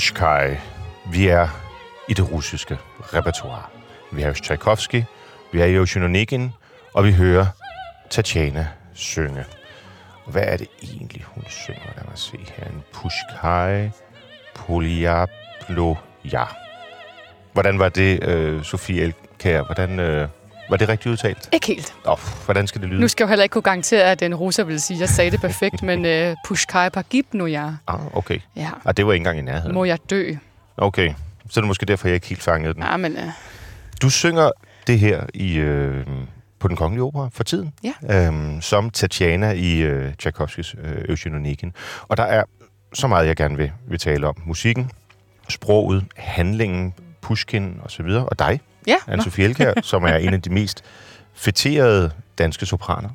Pushkai. Vi er i det russiske repertoire. Vi har jo Tchaikovsky, vi har Eugene Onegin, og vi hører Tatjana synge. Og hvad er det egentlig, hun synger? Lad mig se her. En Pushkai Polyaploja. Hvordan var det, øh, Sofie Elkær? Hvordan, øh, var det rigtigt udtalt? Ikke helt. Oh, hvordan skal det lyde? Nu skal jeg jo heller ikke kunne garantere, at den russer vil sige, at jeg sagde det perfekt, men uh, Pushkai Pagibnoja. Ah, okay. Ja. Ah, det var ikke engang i nærheden. Må jeg dø? Okay, så er det måske derfor, jeg ikke helt fangede den. Ja, men uh, Du synger det her i øh, på den kongelige opera for tiden, Ja. øhm, som Tatjana i øh, Tchaikovskis øh, Eugene Onegin. Og der er så meget, jeg gerne vil, vil tale om. Musikken, sproget, handlingen, Pushkin og så videre. Og dig, ja. Anne-Sophie Elkjær, som er en af de mest feterede danske sopraner.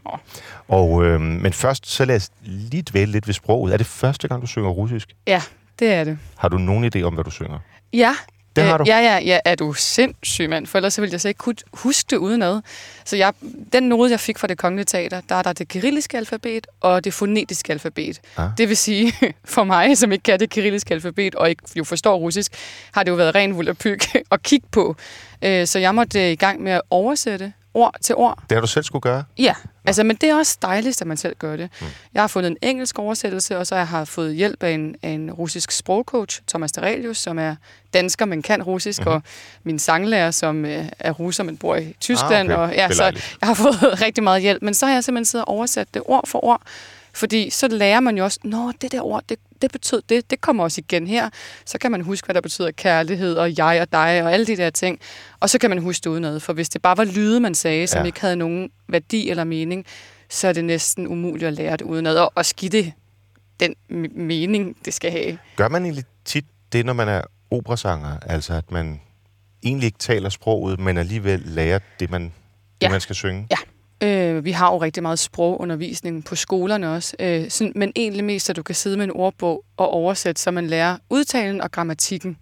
Og, øh, men først, så lad os lige dvæle lidt ved sproget. Er det første gang, du synger russisk? ja, det er det. Har du nogen idé om, hvad du synger? Ja. Det har Øh, du. Ja, ja, ja. Er du sindssyg, mand? For ellers så ville jeg så ikke kunne huske det udenad. Så jeg, den node, jeg fik fra det kongelige teater, der er der det kyrilliske alfabet og det fonetiske alfabet. Ah. Det vil sige, for mig, som ikke kan det kyrilliske alfabet og ikke jo forstår russisk, har det jo været ren vulderpyg at kigge på. Øh, Så jeg måtte øh, i gang med at oversætte ord til ord. Det har du selv skulle gøre? Ja, altså, men det er også dejligt, at man selv gør det. Mm. Jeg har fundet en engelsk oversættelse, og så har jeg fået hjælp af en, af en russisk sprogcoach, Thomas Derelius, som er dansker, men kan russisk, mm. og min sanglærer, som øh, er russer, men bor i Tyskland. Ah, okay. og, ja, så jeg har fået rigtig meget hjælp, men så har jeg simpelthen siddet og oversat det ord for ord, fordi så lærer man jo også, nå, det der ord, det, det betød det, det kommer også igen her. Så kan man huske, hvad der betyder kærlighed, og jeg og dig, og alle de der ting. Og så kan man huske det udenad, for hvis det bare var lyde, man sagde, som Ja. ikke havde nogen værdi eller mening, så er det næsten umuligt at lære det udenad. Og, og skidt det den mening, det skal have. Gør man egentlig tit det, når man er operasanger? Altså, at man egentlig ikke taler sproget, men alligevel lærer det, man, det, Ja. man skal synge? Ja. Øh, vi har jo rigtig meget sprogundervisning på skolerne også, øh, sådan, men egentlig mest, at du kan sidde med en ordbog og oversætte, så man lærer udtalen og grammatikken.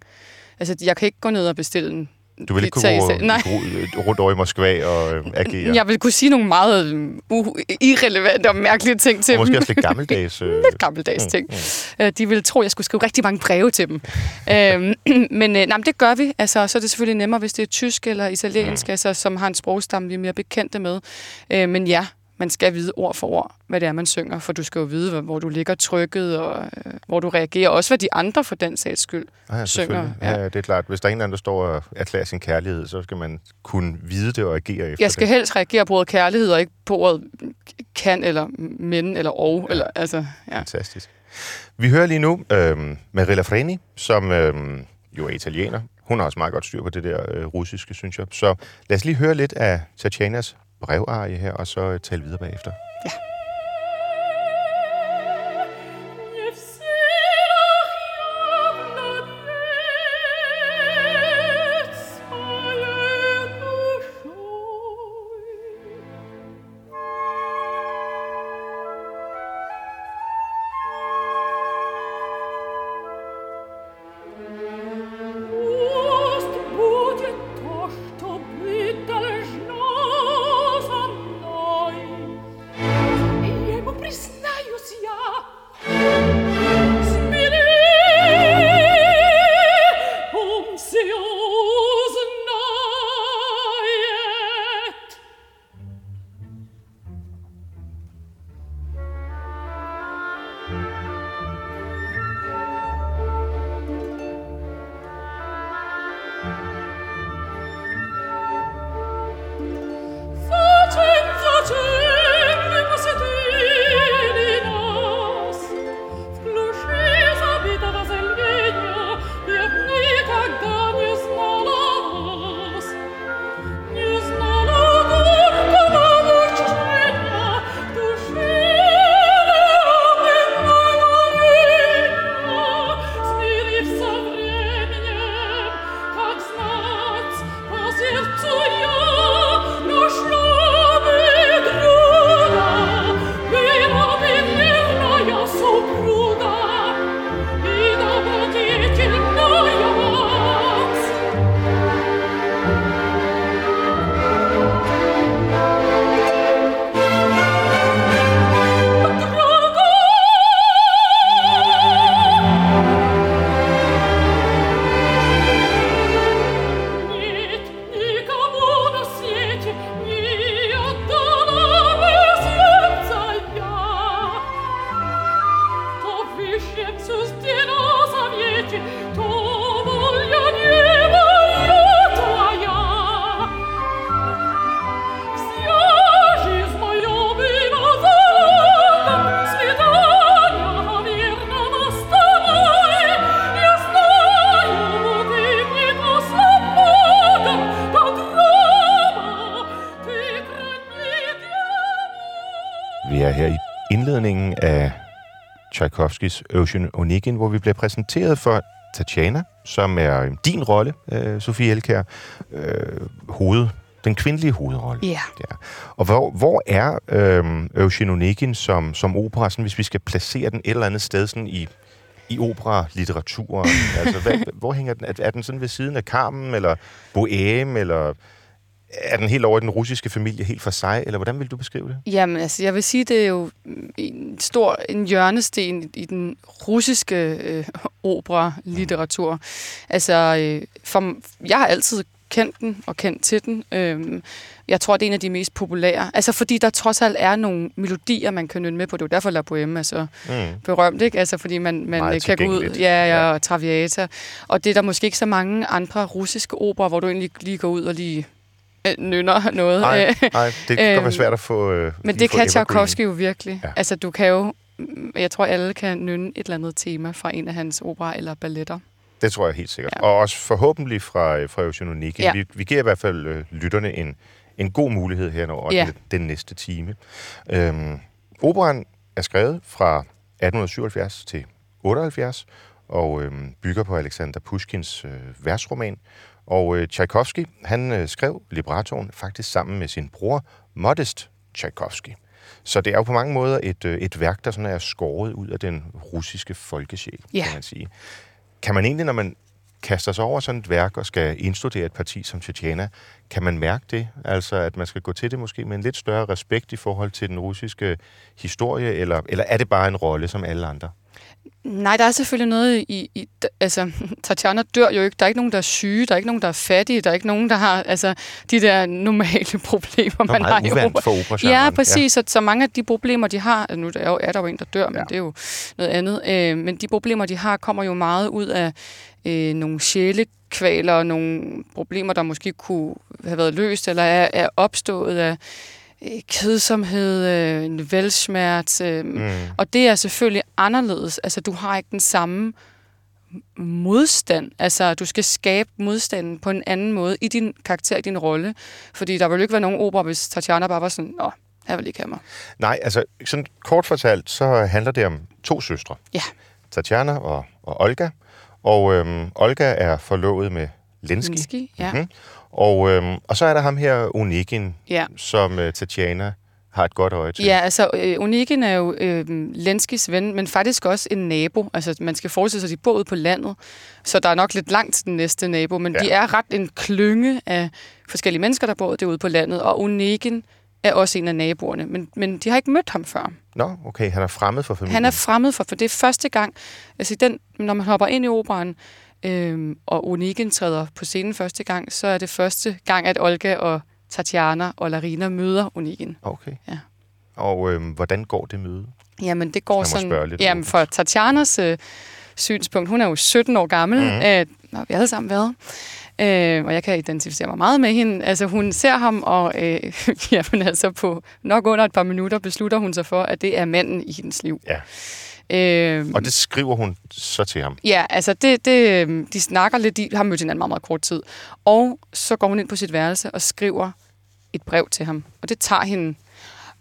Altså, jeg kan ikke gå ned og bestille en du vil ikke kunne Nej. ru- rundt over i Moskva og øh, agere? Jeg vil kunne sige nogle meget øh, u- irrelevante og mærkelige ting til Og måske dem. også lidt gammeldags. Øh, lidt gammeldags ting. Mm. De ville tro, at jeg skulle skrive rigtig mange breve til dem. øhm, men, øh, nej, men det gør vi. Altså, så er det selvfølgelig nemmere, hvis det er tysk eller italiensk, mm. altså, som har en sprogstamme, vi er mere bekendte med. Øh, men ja, man skal vide ord for ord, hvad det er, man synger, for du skal jo vide, hvor- du ligger trykket, og øh, hvor du reagerer. Også hvad de andre for den sags skyld Ah, ja, synger. Ja. ja, det er klart. Hvis der er en eller anden, der står og erklærer sin kærlighed, så skal man kunne vide det og agere efter Jeg skal det. helst reagere på ordet kærlighed, og ikke på ordet kan, eller men, eller og. Ja. Eller, altså, ja. Fantastisk. Vi hører lige nu øh, Marilla Freni, som øh, jo er italiener. Hun har også meget godt styr på det der øh, russiske, synes jeg. Så lad os lige høre lidt af Tatjanas brevarie her, og så tale videre bagefter. Ja. Tchaikovskis Ocean Onegin, hvor vi bliver præsenteret for Tatjana, som er din rolle, øh, Sofie Elkær, øh, hoved, den kvindelige hovedrolle. Ja. Ja. Og hvor, hvor er øh, Eugene Onegin som, som opera, sådan, hvis vi skal placere den et eller andet sted sådan i, i opera-litteraturen? altså, hvad, hvor hænger den? Er, er den sådan ved siden af Carmen, eller Bohème, eller er den helt over i den russiske familie helt for sig, eller hvordan vil du beskrive det? Jamen, altså, jeg vil sige, det er jo en stor en hjørnesten i den russiske øh, opera-litteratur. Altså, øh, for, jeg har altid kendt den og kendt til den. Øhm, jeg tror, det er en af de mest populære. Altså, fordi der trods alt er nogle melodier, man kan nynne med på. Det er jo derfor, La Bohème er så Mm. berømt, ikke? Altså, fordi man, man Meget kan gå ud... ja, Ja. og Traviata. Og det er der måske ikke så mange andre russiske operer, hvor du egentlig lige går ud og lige øh, nynner noget. Nej, Øh, nej, det kan godt være svært at få øh, men det kan. Tchaikovsky jo virkelig. Ja. Altså, du kan jo... mm, Jeg tror, alle kan nynne et eller andet tema fra en af hans opera eller balletter. Det tror jeg helt sikkert. Ja. Og også forhåbentlig fra, øh, fra Eugene Onegin. Ja. Vi, vi giver i hvert fald øh, lytterne en, en god mulighed her over. Ja. den, den næste time. Øhm, operan er skrevet fra 1877 til 78 og øhm, bygger på Alexander Pushkins øh, versroman. Og øh, Tchaikovsky, han øh, skrev librettoen faktisk sammen med sin bror Modest Tchaikovsky. Så det er jo på mange måder et, øh, et værk, der sådan er skåret ud af den russiske folkesjæl, Ja. kan man sige. Kan man egentlig, når man kaster sig over sådan et værk og skal indstudere et parti som Tjetjena, kan man mærke det? Altså, at man skal gå til det måske med en lidt større respekt i forhold til den russiske historie, eller, eller er det bare en rolle som alle andre? Nej, der er selvfølgelig noget i... i altså, Tatjana dør jo ikke. Der er ikke nogen, der er syge. Der er ikke nogen, der er fattige. Der er ikke nogen, der har altså, de der normale problemer, er man har i opera. for. Ja, præcis. Så, så mange af de problemer, de har... Nu er der jo, er der jo en, der dør, men Ja. ja. det er jo noget andet. Øh, men de problemer, de har, kommer jo meget ud af øh, nogle sjælekvaler og nogle problemer, der måske kunne have været løst, eller er, er opstået af øh, kedsomhed, øh, en velsmert. Øh, Mm. og det er selvfølgelig anderledes. Altså, du har ikke den samme modstand. Altså, du skal skabe modstanden på en anden måde i din karakter, i din rolle. Fordi der vil jo ikke være nogen opera, hvis Tatjana bare var sådan, Nå, jeg vil ikke have mig. Nej, altså sådan kort fortalt, så handler det om to søstre. Ja. Tatjana og, og Olga. Og øhm, Olga er forlovet med Lenski. Lenski, ja. Mhm. Og, øhm, og så er der ham her, Onegin, Ja. som øh, Tatjana har et godt øje til. Ja, altså øh, Onegin er jo øh, Lenskis ven, men faktisk også en nabo. Altså man skal forestille sig, at de bor ude på landet, så der er nok lidt langt til den næste nabo, men Ja. de er ret en klynge af forskellige mennesker, der bor derude på landet, og Onegin er også en af naboerne, men, men de har ikke mødt ham før. Nå, okay, han er fremmed for familien. Han er fremmed for, for det er første gang, altså den, når man hopper ind i operan, øhm, og Onegin træder på scenen første gang, så er det første gang, at Olga og Tatjana og Larina møder Onegin. Okay. Ja. Og øhm, hvordan går det møde? Jamen, det går sådan... lidt Jamen, for Tatjanas øh, synspunkt, hun er jo 17 år gammel, mm. øh, når vi alle sammen været. Øh, og jeg kan identificere mig meget med hende. Altså, hun ser ham, og øh, jamen, altså, på nok under et par minutter beslutter hun sig for, at det er manden i hendes liv. Ja. Øh, Og det skriver hun så til ham. Ja, altså det, det, øhm, de snakker lidt, de har mødt hinanden meget, meget kort tid. Og så går hun ind på sit værelse og skriver et brev til ham. Og det tager hende,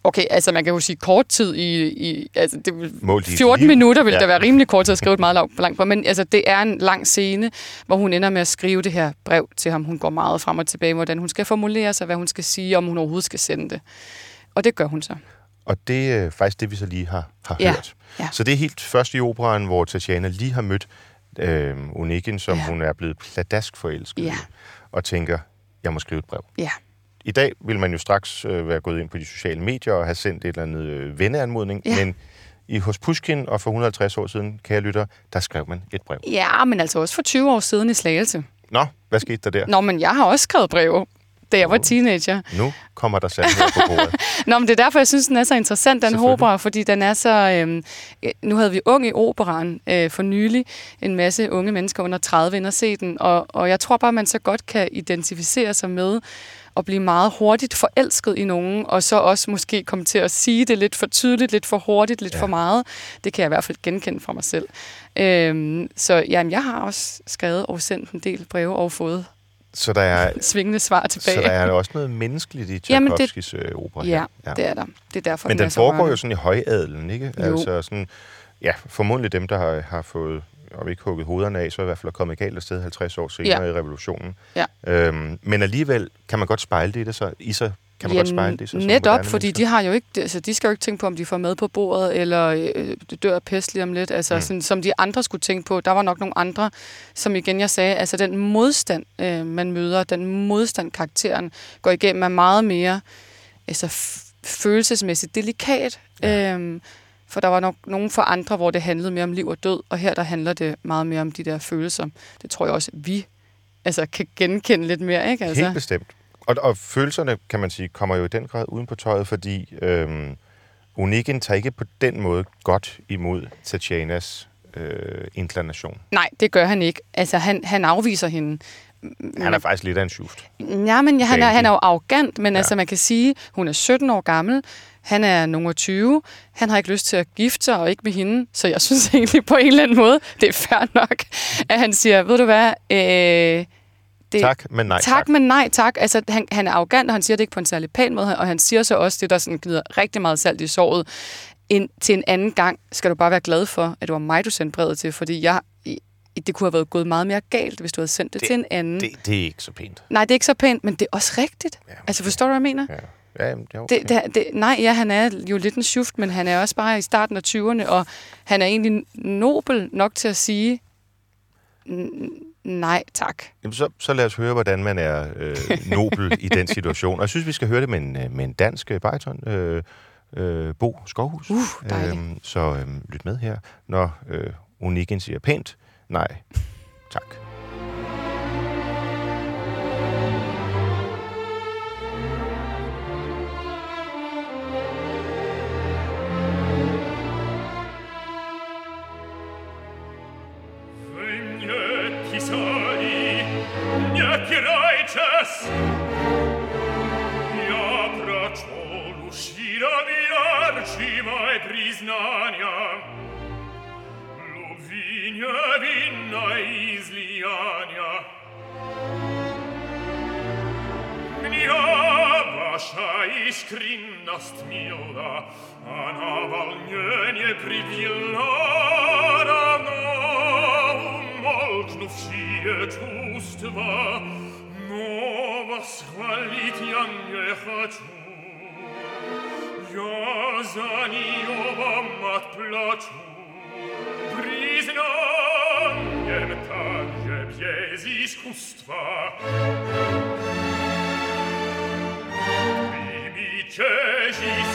okay, altså man kan jo sige kort tid i, i altså det, vil- Målt i et 14 liv. minutter ville Ja. da være rimelig kort tid at skrive et meget langt, langt på. Men altså, det er en lang scene, hvor hun ender med at skrive det her brev til ham. Hun går meget frem og tilbage, hvordan hun skal formulere sig, hvad hun skal sige, om hun overhovedet skal sende det. Og det gør hun så. Og det er faktisk det, vi så lige har, har Ja, hørt. ja. Så det er helt først i operaen, hvor Tatjana lige har mødt øh, Onegin, som ja. Hun er blevet pladask forelsket i, Ja. og tænker, jeg må skrive et brev. Ja. I dag vil man jo straks øh, være gået ind på de sociale medier og have sendt et eller andet øh, venneanmodning, Ja. men i hos Pushkin og for 150 år siden, kære lytter, der skrev man et brev. Ja, men altså også for 20 år siden i Slagelse. Nå, hvad skete der der? Nå, men jeg har også skrevet breve, da jeg var teenager. Nu kommer der sandhed på bordet. Nå, men det er derfor, jeg synes, den er så interessant, den opera, fordi den er så... Øhm, øh, nu havde vi ung i operan øh, for nylig, en masse unge mennesker under 30 ind og se den, og, og jeg tror bare, man så godt kan identificere sig med at blive meget hurtigt forelsket i nogen, og så også måske komme til at sige det lidt for tydeligt, lidt for hurtigt, lidt ja. for meget. Det kan jeg i hvert fald genkende fra mig selv. Øhm, så jamen, jeg har også skrevet og sendt en del breve og fået Så der er, svingende svar tilbage. så der er også noget menneskeligt i Jamen, det- Tchaikovskis øh, opera ja, her. det er der. Det er derfor, Men den, den foregår rørende. jo sådan i højadelen, ikke? Jo. Altså sådan, ja, formodentlig dem, der har, har fået, om ikke hugget hovederne af, så i hvert fald er kommet galt afsted 50 år senere Ja. i revolutionen. Ja. Øhm, men alligevel kan man godt spejle det i, det så, i sig. Kan man godt spejle det som netop, fordi mennesker? de har jo ikke, altså, de skal jo ikke tænke på, om de får mad på bordet, eller øh, dør af pest lige om lidt, altså, Mm. sådan, som de andre skulle tænke på. Der var nok nogle andre, som igen jeg sagde, altså den modstand, øh, man møder, den modstand, karakteren går igennem, er meget mere altså, følelsesmæssigt delikat. Ja. Øhm, for der var nok nogle for andre, hvor det handlede mere om liv og død, og her der handler det meget mere om de der følelser. Det tror jeg også, vi altså, kan genkende lidt mere, ikke? Altså. Helt bestemt. Og, og følelserne, kan man sige, kommer jo i den grad uden på tøjet, fordi øhm, Onegin tager ikke på den måde godt imod Tatjanas øh, inklination. Nej, det gør han ikke. Altså, han, han afviser hende. Han er faktisk lidt af en sjuft. Ja, men ja, han, er, han er jo arrogant, men Ja. altså, man kan sige, hun er 17 år gammel, han er nogen 20, han har ikke lyst til at gifte sig, og ikke med hende, så jeg synes egentlig på en eller anden måde, det er fair nok, at han siger, ved du hvad, øh, det, Tak, men nej tak, tak. men nej tak. Altså, han, han er arrogant, og han siger det ikke på en særlig pæn måde, og han siger så også det, der sådan glider rigtig meget salt i såret. En, til en anden gang skal du bare være glad for, at det var mig, du sendte brevet til, fordi jeg, det kunne have været gået meget mere galt, hvis du havde sendt det, Det- til en anden. Det, det er ikke så pænt. Nej, det er ikke så pænt, men det er også rigtigt. Ja, altså, forstår du, hvad jeg mener? Ja, ja jamen, det er okay. Det, det, det, nej, ja, han er jo lidt en sjuft, men han er også bare i starten af 20'erne, og han er egentlig nobel nok til at sige, "N- nej tak. Jamen, så, så lad os høre, hvordan man er øh, nobel i den situation. Og jeg synes, vi skal høre det med en, øh, med en dansk øh, bariton, øh, øh, Bo Skovhus. Uh, dejligt. Øhm, så øh, lyt med her, når øh, Onegin siger pænt, nej, tak. arciva e prisnania. Luvinia vinna isliania. Mnia vasza iskrinnast milda, a navalnienie privillara novum molknu wsie чувства, но восхвалить я не хочу. gloriosa niovam ad placium priznaniem targem Jesis custva primi cesis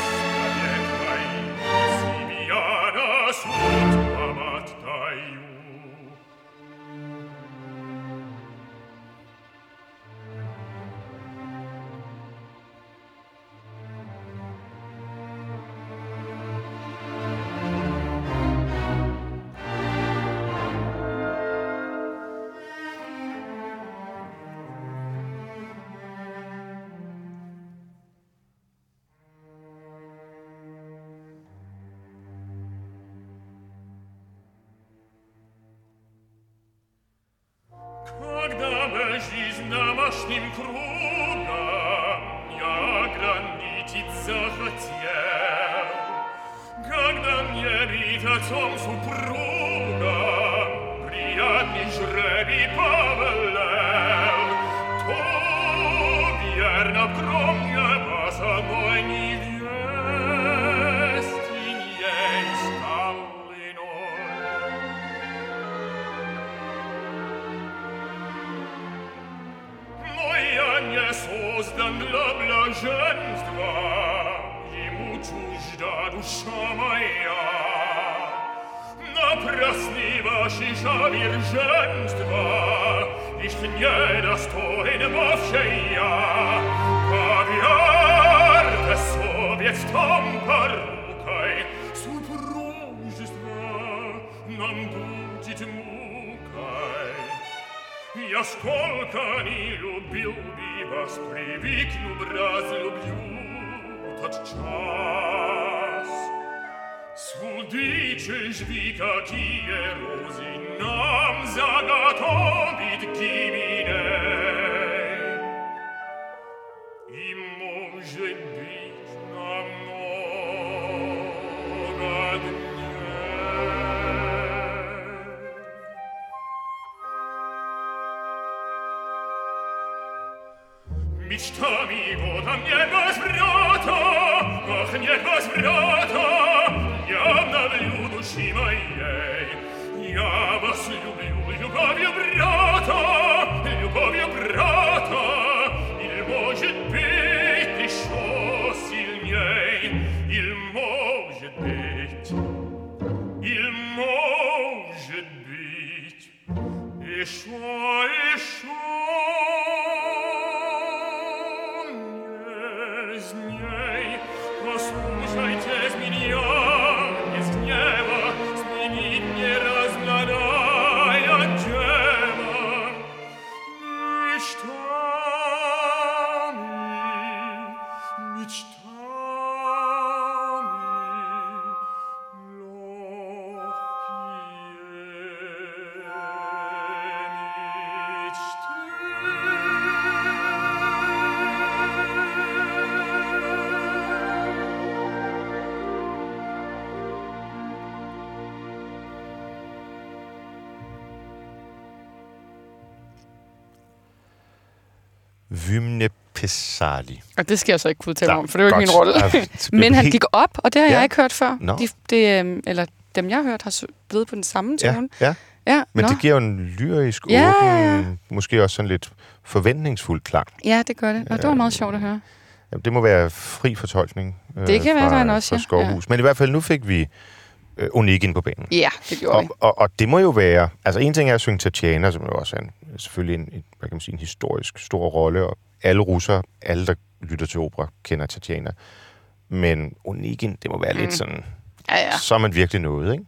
Мечтами годом не возврата, ах, не возврата, я обновлю души моей. Я вас люблю любовью брата, Pesali. Og det skal jeg så ikke kunne udtale om, for det er jo ikke min rolle. Ja, Men han gik op, og det har Ja. jeg ikke hørt før. Nå. De, det, øhm, eller dem, jeg har hørt, har blevet på den samme Ja, tone. ja. Ja, Men nå. det giver jo en lyrisk, Ja, åben, ja, ja. måske også sådan lidt forventningsfuld klang. ja, det gør det. Og det var meget sjovt at høre. Jamen, det må være fri fortolkning øh, Det kan være, fra, er en også, fra ja. Skovhus. Men i hvert fald, nu fik vi øh, Onegin på banen. Ja, det gjorde vi. Og, og, og det må jo være... Altså, en ting er at synge Tatjana, som jo også er en, selvfølgelig en, en, hvad kan man sige, en historisk stor rolle, og alle russere, alle, der lytter til opera, kender Tatjana. Men Onegin, det må være mm. lidt sådan... Ja, ja. Så er man virkelig noget, ikke?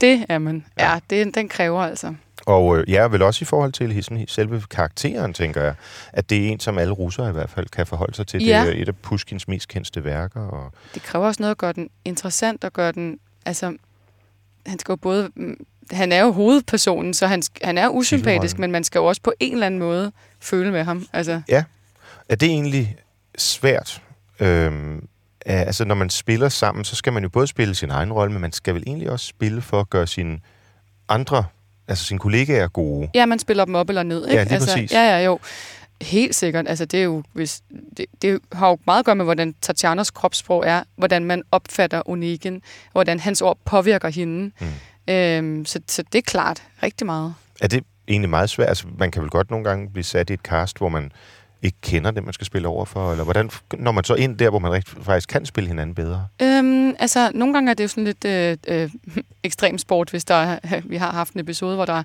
Det er man. Ja. Ja, det, den kræver altså. Og øh, ja, vel også i forhold til sådan, selve karakteren, tænker jeg, at det er en, som alle russere i hvert fald kan forholde sig til. Ja. Det er et af Pushkins mest kendte værker. Og, Det kræver også noget at gøre den interessant og gøre den... Altså, han skal jo både... mm, Han er jo hovedpersonen, så han, han er usympatisk, men man skal jo også på en eller anden måde føle med ham. Altså, er det egentlig svært? Øhm, altså, når man spiller sammen, så skal man jo både spille sin egen rolle, men man skal vel egentlig også spille for at gøre sine andre, altså sine kollegaer gode. ja, man spiller dem op eller ned, ikke? Ja, lige altså, præcis. Ja, ja, jo. Helt sikkert. Altså, det, er jo, hvis, det, det har jo meget at gøre med, hvordan Tatjanas kropssprog er, hvordan man opfatter Onegin, hvordan hans ord påvirker hende. Mm. Øhm, så, så det er klart rigtig meget. Er det egentlig meget svært? Altså, man kan vel godt nogle gange blive sat i et cast, hvor man ikke kender det, man skal spille over for? Eller hvordan når man så ind der, hvor man rigt, faktisk kan spille hinanden bedre? Øhm, altså, nogle gange er det jo sådan lidt øh, øh, ekstrem sport, hvis der er, vi har haft en episode, hvor der,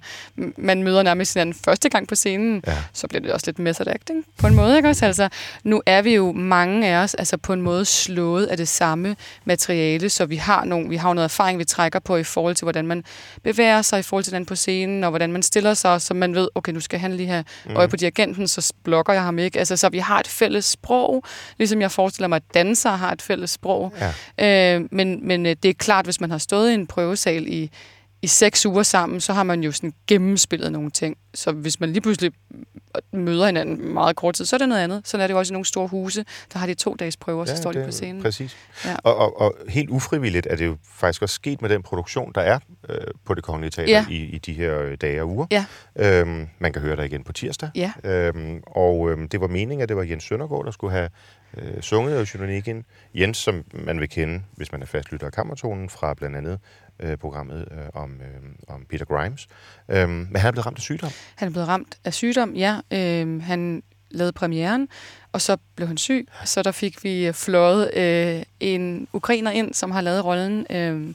man møder nærmest hinanden første gang på scenen, Ja. så bliver det også lidt method acting på en måde, ikke også? Altså, nu er vi jo mange af os altså på en måde slået af det samme materiale, så vi har, nogle, vi har noget erfaring, vi trækker på i forhold til, hvordan man bevæger sig i forhold til den på scenen, og hvordan man stiller sig, så man ved, okay, nu skal han lige have øje på dirigenten, så blokker jeg ham ikke. Altså, så vi har et fælles sprog, ligesom jeg forestiller mig, at dansere har et fælles sprog. Ja. Øh, men men øh, det er klart, hvis man har stået i en prøvesal i, i seks uger sammen, så har man jo sådan gennemspillet nogle ting. Så hvis man lige pludselig møder hinanden meget kort tid, så er det noget andet. Sådan er det jo også i nogle store huse. Der har de to dages prøver, så står de det på er scenen. Præcis. Ja. Og, og, og helt ufrivilligt er det jo faktisk også sket med den produktion, der er øh, på det kongelige teater Ja. i, i de her øh, dage og uger. Ja. Øhm, man kan høre dig igen på tirsdag. Ja. Øhm, og øhm, det var meningen, at det var Jens Søndergaard, der skulle have øh, sunget Eugeniken. Jens, som man vil kende, hvis man er fastlytter af kammertonen, fra blandt andet øh, programmet øh, om, øh, om Peter Grimes. Øhm, men han er blevet ramt af sygdom. Han er blevet ramt af sygdom, ja. Øhm, han lavede premieren, og så blev han syg. Så der fik vi fløjet øh, en ukrainer ind, som har lavet rollen øh,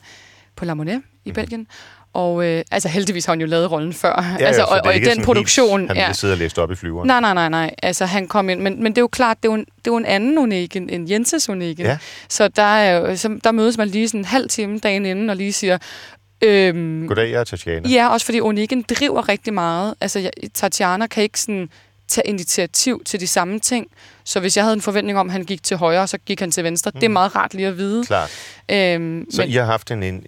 på La Monet i Mhm. Belgien. Og øh, altså heldigvis har han jo lavet rollen før. Ja, altså, så og, og i den produktion... Helt, han ja. ville sidde og læse op i flyveren. Nej, nej, nej, nej. Altså, han kom ind. Men, men det er jo klart, det er jo en, det er jo en anden Onegin, en Jenses Onegin. Ja. Så der, er jo, så der mødes man lige sådan en halv time dagen inden og lige siger... Øhm, Goddag, jeg er Tatjana. Ja, også fordi Onegin driver rigtig meget. Altså, jeg, Tatjana kan ikke sådan tage initiativ til de samme ting. Så hvis jeg havde en forventning om, at han gik til højre, så gik han til venstre. Mm. Det er meget rart lige at vide. Klart. Øhm, Så men, I har haft en, en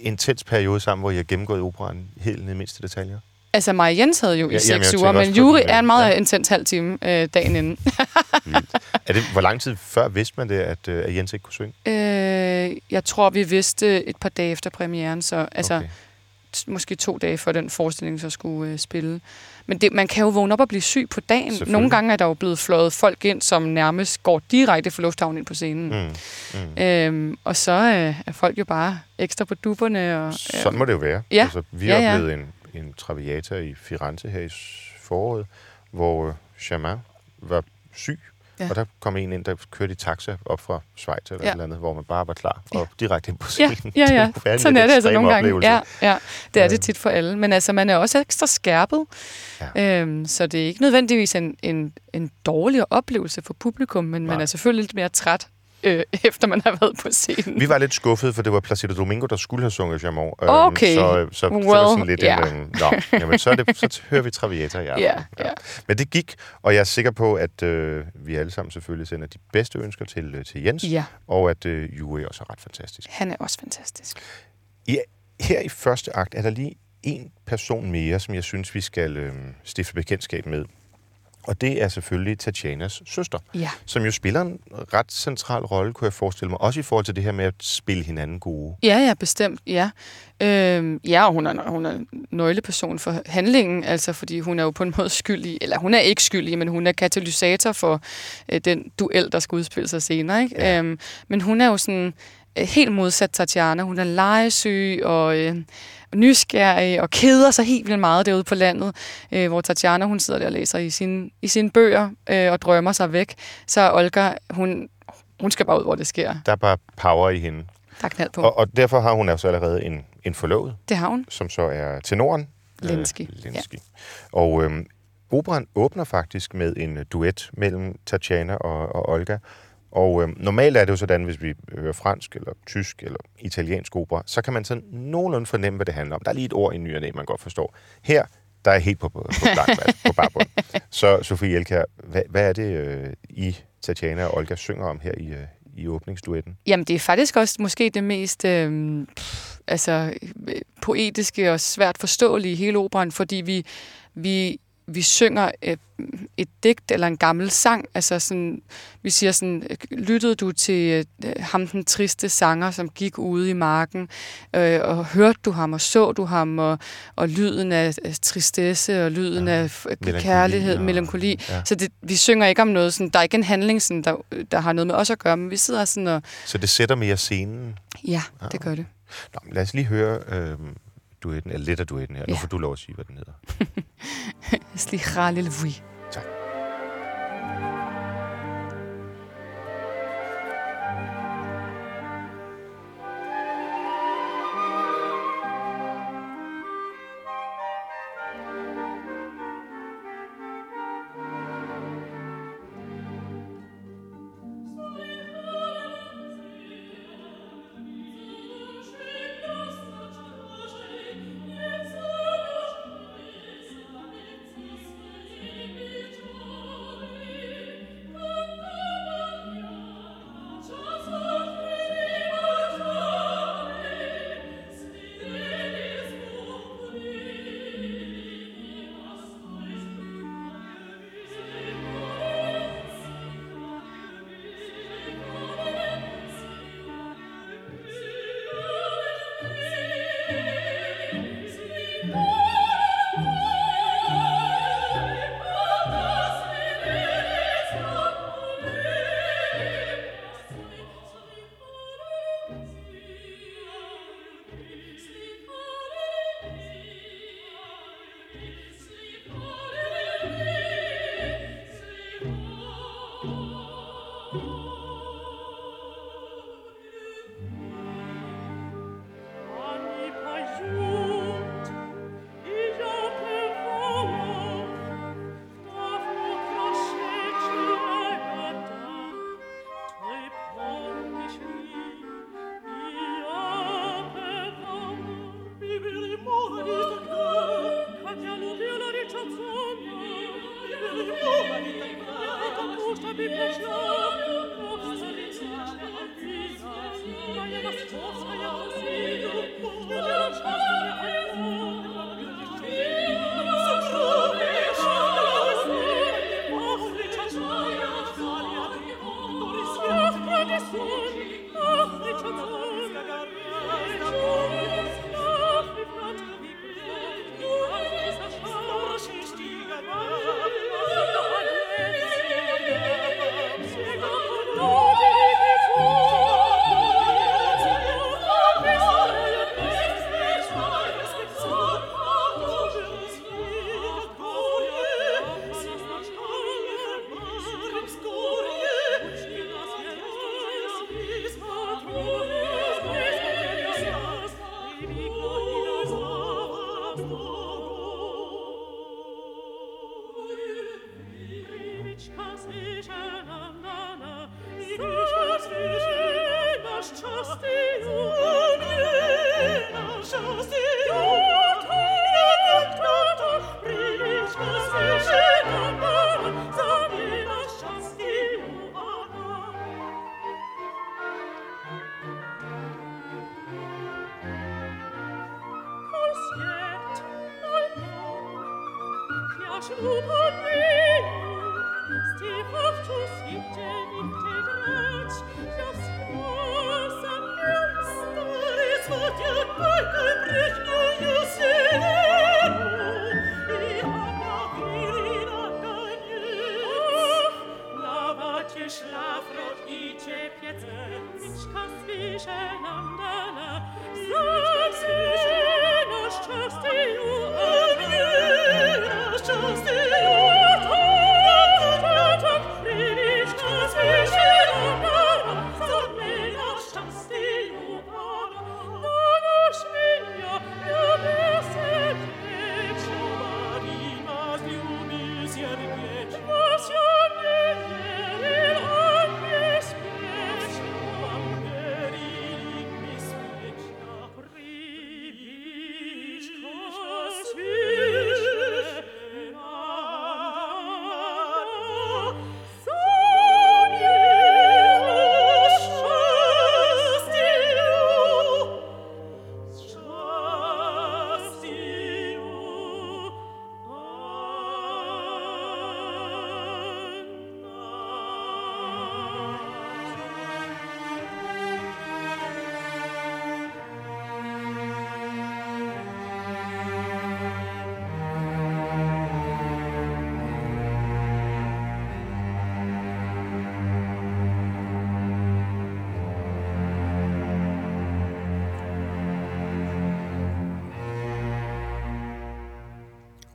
intens periode sammen, hvor I har gennemgået operan helt ned i mindste detaljer? Altså, Maja Jens havde jo Ja, i jeg seks uger, men Juri er en meget ja. ja. intens halv time øh, dagen inden. Er det, hvor lang tid før vidste man det, at, øh, at Jens ikke kunne synge? Øh, jeg tror, vi vidste et par dage efter premieren, så altså Okay. måske to dage før den forestilling så skulle øh, spille. Men det, man kan jo vågne op og blive syg på dagen. Nogle gange er der jo blevet fløjet folk ind, som nærmest går direkte fra lufthavnen ind på scenen. Mm. Mm. Øhm, og så øh, er folk jo bare ekstra på dupperne. Og, Sådan må det jo være. Ja. Altså, vi Ja, ja, oplevede en, en Traviata i Firenze her i foråret, hvor øh, Germain var syg, Ja. ja. og der kom en ind, der kørte i taxa op fra Schweiz eller Ja. ja. et eller andet, hvor man bare var klar og direkte ind på Ja, scenen. ja, ja. en Sådan er det altså nogle gange. oplevelse. Ja, ja, det er Ja. det tit for alle. Men altså, man er også ekstra skærpet. Ja. Øhm, så det er ikke nødvendigvis en, en, en dårligere oplevelse for publikum, men man Nej. er selvfølgelig lidt mere træt, øh, efter man har været på scenen. Vi var lidt skuffede, for det var Placido Domingo, der skulle have sunget Jamon. Okay. Så, så, så det Well, var sådan lidt ja. en... øhm, Nå, jamen, så, er det, så hører vi Traviata i aften. Ja, ja. Men det gik, og jeg er sikker på, at øh, vi alle sammen selvfølgelig sender de bedste ønsker til, øh, til Jens, Ja, og at øh, Jure også er ret fantastisk. han er også fantastisk. Her i første akt er der lige en person mere, som jeg synes, vi skal øh, stifte bekendtskab med. Og det er selvfølgelig Tatjanas søster, Ja, som jo spiller en ret central rolle, kunne jeg forestille mig. Også i forhold til det her med at spille hinanden gode. ja, ja bestemt, ja. Øhm, ja, og hun er, hun er nøgleperson for handlingen, altså fordi hun er jo på en måde skyldig, eller hun er ikke skyldig, men hun er katalysator for øh, den duel, der skal udspille sig senere. Ikke? Ja. Øhm, men hun er jo sådan helt modsat Tatjana. Hun er legesyg og øh, nysgerrig og keder sig helt vildt meget derude på landet, øh, hvor Tatjana hun sidder der og læser i sine, i sine bøger øh, og drømmer sig væk. Så Olga, hun, hun skal bare ud, hvor det sker. Der er bare power i hende. Der er knald på. Og, og derfor har hun altså allerede en, en forlovet, Det har hun. som så er tenoren. Lenski. Øh, Lenski. Og øhm, operan åbner faktisk med en øh, duet mellem Tatjana og, og Olga. Og øh, normalt er det jo sådan, hvis vi hører fransk, eller tysk, eller italiensk opera, så kan man sådan nogenlunde fornemme, hvad det handler om. Der er lige et ord i ny og næ, man godt forstår. Her, der er helt på, på, på, blank, på barbund. Så Sofie Elkær, hvad, hvad er det, øh, I, Tatjana og Olga, synger om her i, øh, i åbningsduetten? Jamen, det er faktisk også måske det mest øhm, altså, øh, pff, altså, poetiske og svært forståelige i hele operan, fordi vi, vi, vi synger et, et digt eller en gammel sang. Altså sådan, vi siger sådan, øh, lyttede du til øh, ham, den triste sanger, som gik ude i marken, øh, og hørte du ham, og så du ham, og, og lyden af, tristesse, og lyden Ja, ja, af melankoli kærlighed, og- melankoli. ja. Så det, vi synger ikke om noget, sådan, der er ikke en handling, sådan, der, der har noget med os at gøre, men vi sidder sådan og, Så det sætter mere scenen. ja, Ah. det gør det. Nå, lad os lige høre øh, duetten, eller lidt af duetten her. Ja. Nu får du lov at sige, hvad den hedder. Slicha lelvui.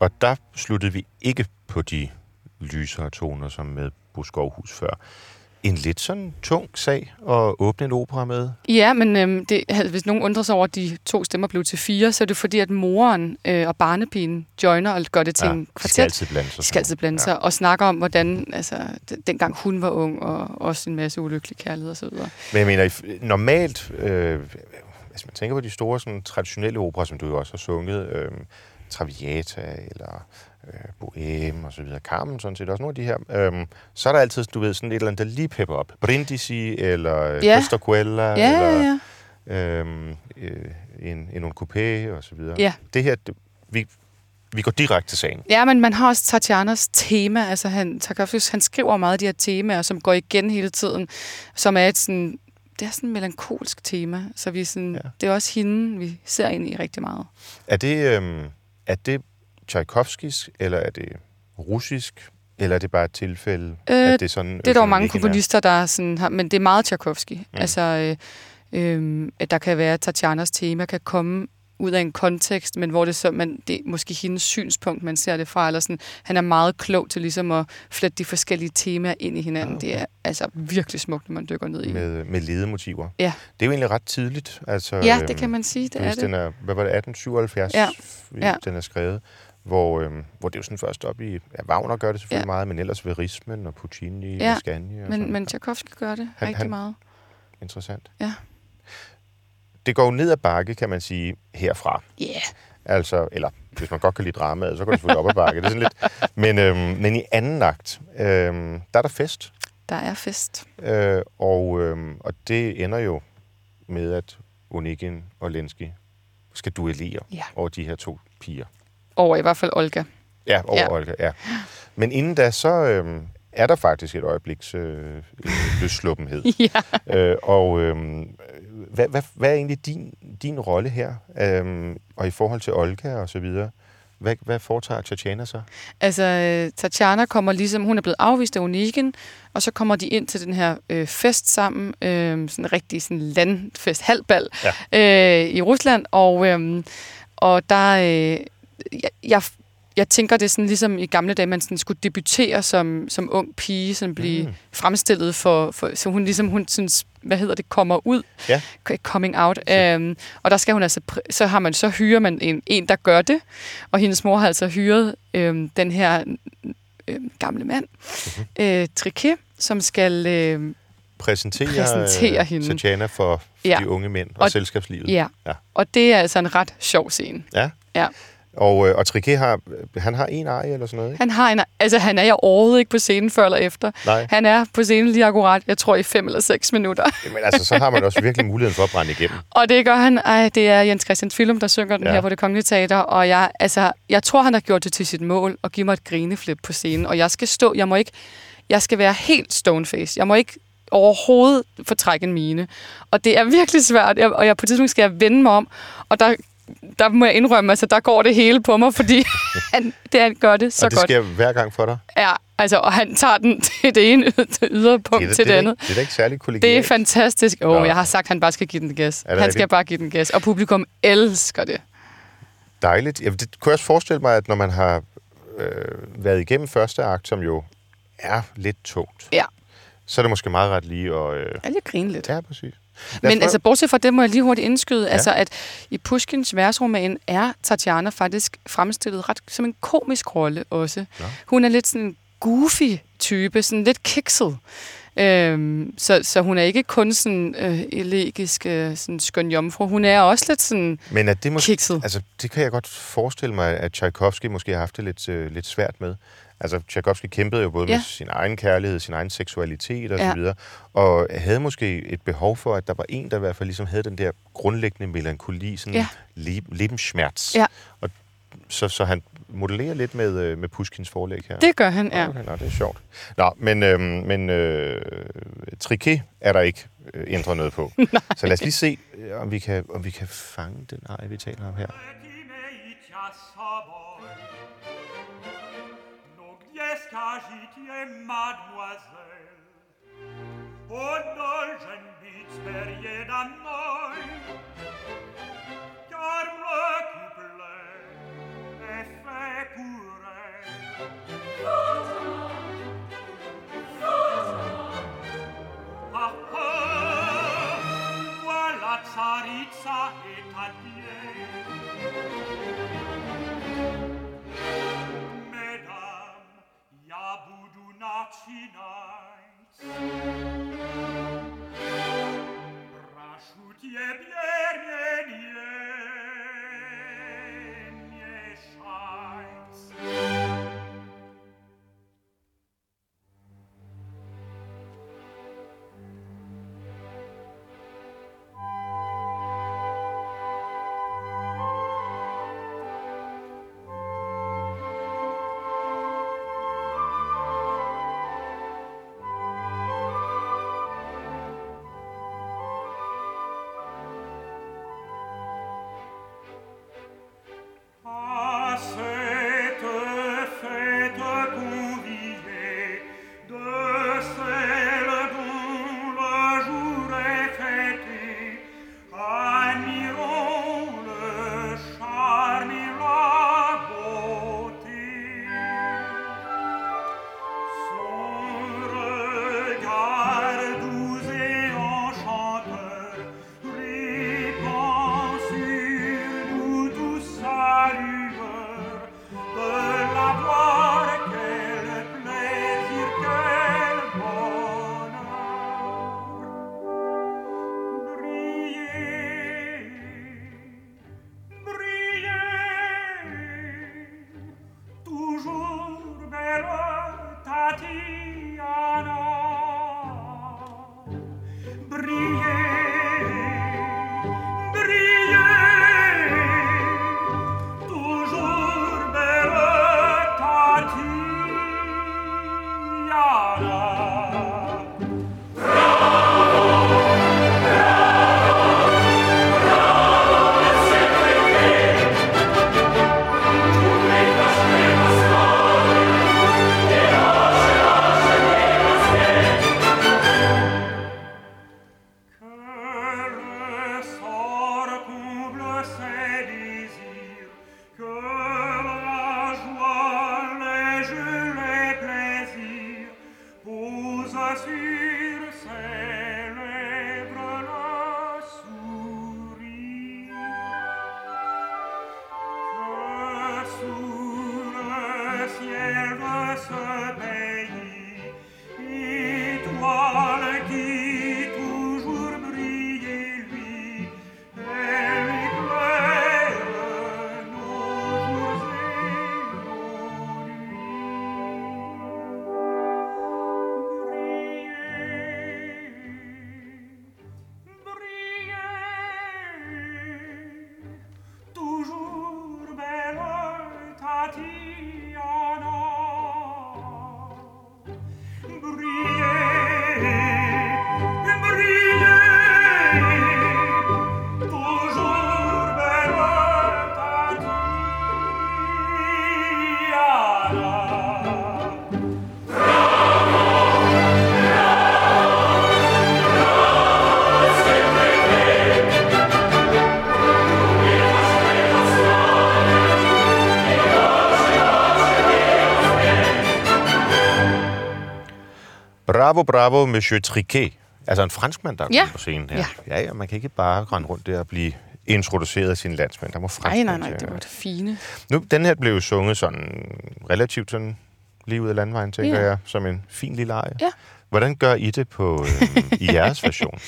Og der sluttede vi ikke på de lysere toner, som med Buskovhus før. En lidt sådan tung sag at åbne en opera med. Ja, men øhm, det, hvis nogen undrer sig over, at de to stemmer blev til fire, så er det fordi, at moren øh, og barnepigen joiner og gør det til Ja, en kvartet. skal altid blande sig. skal altid blande sig, og snakker om, hvordan, altså, dengang hun var ung, og også en masse ulykkelig kærlighed og så videre. Men jeg mener, normalt, øh, hvis man tænker på de store sådan, traditionelle operer, som du jo også har sunget, øh, Traviata eller øh, Bohème og så videre, Carmen sådan set også nogle af de her, øh, så er der altid, du ved, sådan et eller andet, der lige pepper op. Brindisi eller Ja. ja. Costa Quella Ja, eller ja, ja. øh, øh, en, en, coupé og så videre. Ja. Det her, det, vi, vi går direkte til sagen. Ja, men man har også Tatjanas tema. Altså, han, Tarkovsky, han skriver meget af de her temaer, som går igen hele tiden, som er et sådan, det er sådan et melankolsk tema. Så vi sådan, Ja. det er også hende, vi ser ind i rigtig meget. Er det, øh, er det Tchaikovskis, eller er det russisk, eller er det bare et tilfælde, Øh, at det er sådan... Det er der jo mange er? komponister, der sådan har, men det er meget Tchaikovsky. Mm. Altså, øh, øh, at der kan være, at Tatjanas tema kan komme ud af en kontekst, men hvor det så, man, det er måske hendes synspunkt, man ser det fra, eller sådan, han er meget klog til ligesom at flette de forskellige temaer ind i hinanden. Okay. Det er altså virkelig smukt, når man dykker ned i. med, med ledemotiver. Ja. Det er jo egentlig ret tidligt. Altså, Ja, øhm, det kan man sige, det er det. Den er, hvad var det, 1877, Ja. Ja. den er skrevet, hvor, øhm, hvor det er jo sådan først op i... Ja, Wagner gør det selvfølgelig Ja. meget, men ellers ved Rismen og Puccini Ja, og Scania. Og Men, sådan. men Tchaikovsky gør det han, rigtig han- meget. Interessant. Ja. Det går jo ned ad bakke, kan man sige, herfra. Ja. Yeah. Altså, eller hvis man godt kan lide dramaet, så går det selvfølgelig op ad bakke. Det er sådan lidt, men, øhm, men i anden akt, øhm, der er der fest. Der er fest. Øh, og, øhm, og det ender jo med, at Onegin og Lenski skal duellere Ja. over de her to piger. Over i hvert fald Olga. Ja, over ja. Olga, ja. Men inden da, så øhm, er der faktisk et øjebliks øh, øh, løssluppenhed. ja. øh, og øhm, hvad, hvad, hvad er egentlig din, din rolle her? Øhm, og i forhold til Olga og så videre, hvad, hvad foretager Tatjana så? Altså, øh, Tatjana kommer ligesom, hun er blevet afvist af Onegin, og så kommer de ind til den her øh, fest sammen, øh, sådan en rigtig sådan landfest, halvbal, ja. øh, i Rusland, og, øh, og der, øh, jeg, jeg, jeg tænker, det er sådan ligesom i gamle dage, man sådan skulle debutere som, som ung pige, sådan blive mm. fremstillet for, for, så hun ligesom, hun synes, hvad hedder det, kommer ud, Ja. coming out. Øhm, og der skal hun altså, så har man, så hyrer man en, en, der gør det, og hendes mor har altså hyret øhm, den her øhm, gamle mand, mm-hmm. øh, Triquet, som skal, øh, Præsentere, Præsentere øh, hende. Tatjana for, for Ja. de unge mænd og, Og- selskabslivet. ja. Ja. Og det er altså en ret sjov scene. ja. Ja. Og, øh, og Triquet har, han har en ej eller sådan noget, ikke? Han, har en, altså, han er jo overhovedet ikke på scenen før eller efter. Nej. Han er på scenen lige akkurat, jeg tror, i fem eller seks minutter. Men altså, så har man også virkelig muligheden for at brænde igennem. Og det gør han. Ej, det er Jens Christian Film, der synger den Ja. her på det Kongelige Teater. Og jeg, altså, jeg tror, han har gjort det til sit mål at give mig et grineflip på scenen. Og jeg skal stå, jeg må ikke, jeg skal være helt stoneface. Jeg må ikke overhovedet fortrække en mine. Og det er virkelig svært, jeg, og jeg, på et tidspunkt skal jeg vende mig om, og der, der må jeg indrømme, altså der går det hele på mig, fordi han, det, han gør det så og det godt. sker hver gang for dig. Ja, altså, og han tager den til det ene yder- yderpunkt det, da- til det, det andet. det er da ikke særlig Det er kollegialt. fantastisk. Åh, oh, jeg har sagt, at han bare skal give den gas. det Han skal bare give den gas. Og publikum elsker det. Dejligt. Jamen, det kunne jeg også forestille mig, at når man har øh, været igennem første akt, som jo er lidt tungt, Ja, så er det måske meget ret lige at... Øh, jeg lige grine lidt. ja, præcis. Men prøve- altså, bortset fra det, må jeg lige hurtigt indskyde, ja. altså, at i Pushkins versroman er Tatjana faktisk fremstillet ret som en komisk rolle også. Nå. Hun er lidt sådan en goofy type, sådan lidt kikset. Øhm, så, så hun er ikke kun sådan øh, elegisk, øh, sådan skøn jomfru. Hun er også lidt sådan Men at det måske... kikset. Altså, det kan jeg godt forestille mig, at Tchaikovsky måske har haft det lidt, øh, lidt svært med. Altså, Tchaikovsky kæmpede jo både ja. Med sin egen kærlighed, sin egen seksualitet og ja. Så videre, og havde måske et behov for, at der var en, der i hvert fald ligesom havde den der grundlæggende melankoli, sådan ja. Ja. Lebensschmerz. Ja. Og så, så han modellerer lidt med, øh, med Pushkins forlæg her. Det gør han, ja. Okay, nå, det er sjovt. Nå, men, øh, men øh, Triquet er der ikke øh, ændret noget på. så lad os lige se, øh, om vi kan, om vi kan fange den ej, vi taler om her. Yes, cagitié, mademoiselle, Indulgen vit sperie da noi, Car le couple, et pure. pour. Rasciuti e Bravo, bravo, Monsieur Triquet. Altså en franskmand, der er Ja. på scenen her. Ja. ja, ja, man kan ikke bare rende rundt der og blive introduceret af sine landsmænd. Der må Nej, nej, nej, det var det fine. Nu, den her blev jo sunget sådan relativt sådan lige ud af landvejen, tænker Ja. jeg, som en fin lille eje. Ja. Hvordan gør I det på øh, i jeres version?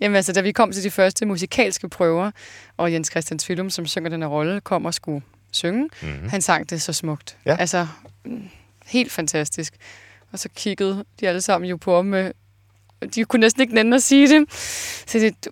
Jamen altså, da vi kom til de første musikalske prøver, og Jens Christian Tvillum, som synger den her rolle, kom og skulle synge, mm-hmm. han sang det så smukt. Ja. Altså, mm, helt fantastisk. Og så kiggede de alle sammen jo på ham med de kunne næsten ikke nænde at sige det. Så det, du,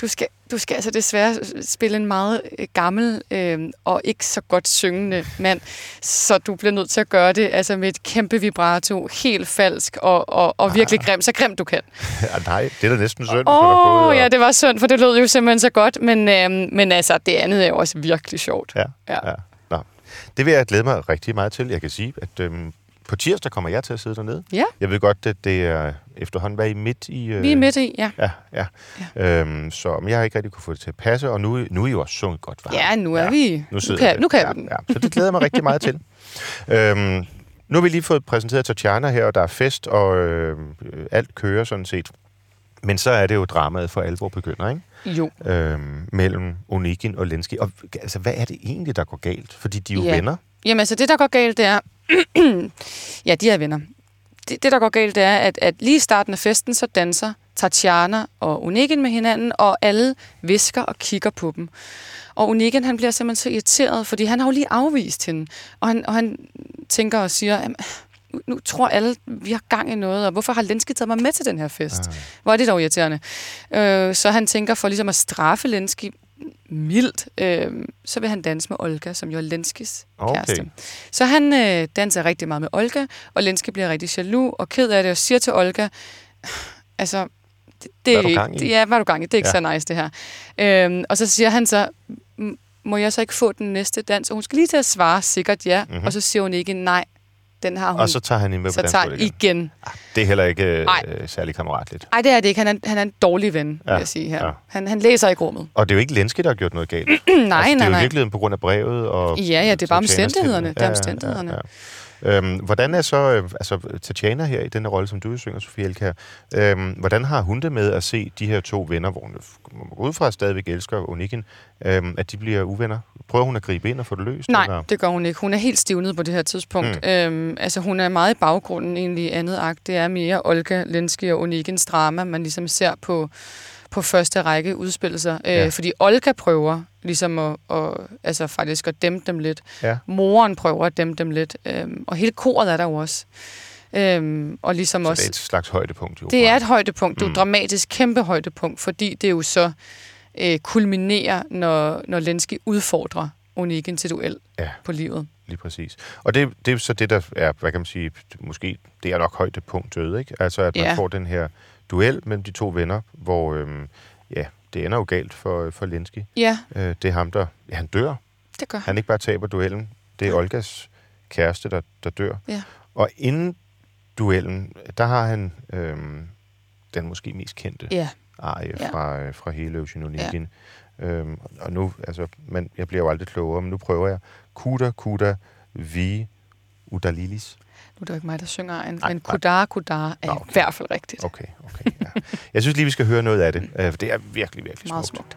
du, skal, du skal altså desværre spille en meget øh, gammel øh, og ikke så godt syngende mand, så du bliver nødt til at gøre det altså med et kæmpe vibrato, helt falsk og, og, og virkelig grim, så grimt du kan. ja, nej, det er da næsten synd, Åh, oh, ja, det var synd, for det lød jo simpelthen så godt, men, øhm, men altså, det andet er jo også virkelig sjovt. Ja, Ja. ja. Nå. Det vil jeg glæde mig rigtig meget til. Jeg kan sige, at øhm, på tirsdag kommer jeg til at sidde dernede. Ja. Jeg ved godt, at det er efterhånden, hvad I midt i? Øh, Vi er midt i, ja. Ja, ja. ja. Øhm, så men jeg har ikke rigtig kunne få det til at passe, og nu, nu er I jo også sunget godt. hva'? Ja, nu er vi... Nu, sidder kan, det. nu kan ja, den. Ja, så det glæder jeg mig rigtig meget til. Øhm, nu har vi lige fået præsenteret Tatjana her, og der er fest, og øh, alt kører sådan set. Men så er det jo dramaet for alvor begynder, ikke? Jo. Øhm, mellem Onegin og Lenski. Og altså, hvad er det egentlig, der går galt? Fordi de er jo Ja. venner. Jamen altså, det der går galt, det er... ja, de er venner. Det, det der går galt, det er, at, at lige i starten af festen, så danser Tatjana og Onegin med hinanden, og alle visker og kigger på dem. Og Onegin, han bliver simpelthen så irriteret, fordi han har jo lige afvist hende. Og han, og han tænker og siger, "Jamen, nu, nu tror alle, vi har gang i noget, og hvorfor har Lenski taget mig med til den her fest? Ah. Hvor er det dog irriterende. Øh, så han tænker for ligesom at straffe Lenski mildt, øh, så vil han danse med Olga, som jo er Lenskis Okay. kæreste. Så han øh, danser rigtig meget med Olga, og Lenski bliver rigtig jaloux og ked af det, og siger til Olga, altså, det, det er er du det, ja, hvad er du gang i? Det er ikke Ja. så nice, det her. Øhm, og så siger han så, "M- må jeg så ikke få den næste dans? Og hun skal lige til at svare sikkert ja, Mhm. mm-hmm. og så siger hun ikke nej. Den har hun. Og så tager han hende med så på tager dansgulvet igen. igen. Det er heller ikke øh, Nej. særlig kammeratligt. Nej, det er det ikke. Han er, han er en dårlig ven, Ja, vil jeg sige her. ja. Han, han læser ikke rummet. Og det er jo ikke Lenski, der har gjort noget galt. nej, altså, det er nej, jo i nej. virkeligheden på grund af brevet. Og Ja, ja, det er bare omstændighederne. Det er omstændighederne. Ja, ja, ja. Øhm, hvordan er så øh, altså, Tatjana her i den rolle, som du synger, Sofie Elkær, øhm, hvordan har hun det med at se de her to venner, hvor hun ud fra stadigvæk elsker Oniken, øhm, at de bliver uvenner? Prøver hun at gribe ind og få det løst? Nej, Eller? det gør hun ikke. Hun er helt stivnet på det her tidspunkt. Mm. Øhm, altså, hun er meget i baggrunden egentlig i andet akt. Det er mere Olga Lenski og Onigens drama, man ligesom ser på, på første række udspille sig. Øh, Ja. Fordi Olga prøver ligesom at, at, altså faktisk at dæmpe dem lidt. Ja. Moren prøver at dæmpe dem lidt. Øhm, og hele koret er der jo også. Øhm, og ligesom Så også... det er et slags højdepunkt. Jo, Det er et højdepunkt. Det er Mm. et dramatisk kæmpe højdepunkt, fordi det jo så øh, kulminerer, når, når Lenski udfordrer Onigen til duel Ja. på livet. Lige præcis. Og det, det er så det, der er, hvad kan man sige, måske, det er nok højdepunktet, ikke? Altså, at man Ja. får den her duel mellem de to venner, hvor, øhm, ja, det ender jo galt for, for Lenski. Ja, Øh, det er ham, der, ja, han dør. det gør han. Han ikke bare taber duellen, det er Olgas kæreste, der, der dør. Ja. Og inden duellen, der har han øhm, den måske mest kendte Ja, arie Ja. fra, øh, fra hele Oceanoniken. Ja. Øhm, og nu, altså, men jeg bliver jo aldrig klogere, men nu prøver jeg. Kuda, kuda, vi, udalilis. Nu er det jo ikke mig, der synger egen, Nej, men. Kudar Kudar er Nå, i okay. hvert fald rigtigt. Okay, okay. Ja. Jeg synes lige, vi skal høre noget af det, øh, for det er virkelig, virkelig Meget smukt. smukt.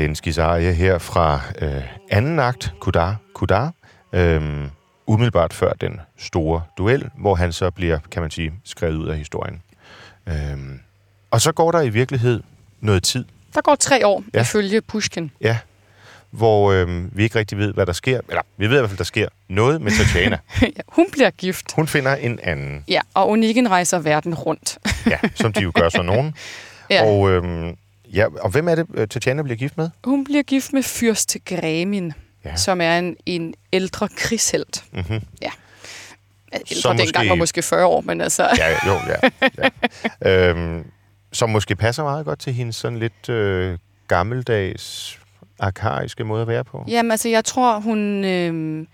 Lenskis arie her fra øh, anden akt, Kudar, Kudar, øh, umiddelbart før den store duel, hvor han så bliver, kan man sige, skrevet ud af historien. Øh, og så går der i virkelighed noget tid, Der går tre år, Ja. ifølge Pushkin. ja, hvor øh, vi ikke rigtig ved, hvad der sker. Eller, vi ved i hvert fald, der sker noget med Tatjana. ja, hun bliver gift. Hun finder en anden, Ja, og Onigen rejser verden rundt. ja, som de jo gør så nogen. ja. Og, øh, ja, og hvem er det, øh, Tatjana bliver gift med? Hun bliver gift med fyrst Gremin, Ja. som er en, en ældre krigshelt. Mm-hmm. Ja. Ældre Som dengang måske- var måske 40 år, men altså... Ja, jo, ja. ja. Øhm, som måske passer meget godt til hendes sådan lidt øh, gammeldags, arkaiske måde at være på. Jamen, altså, jeg tror, hun... Øh,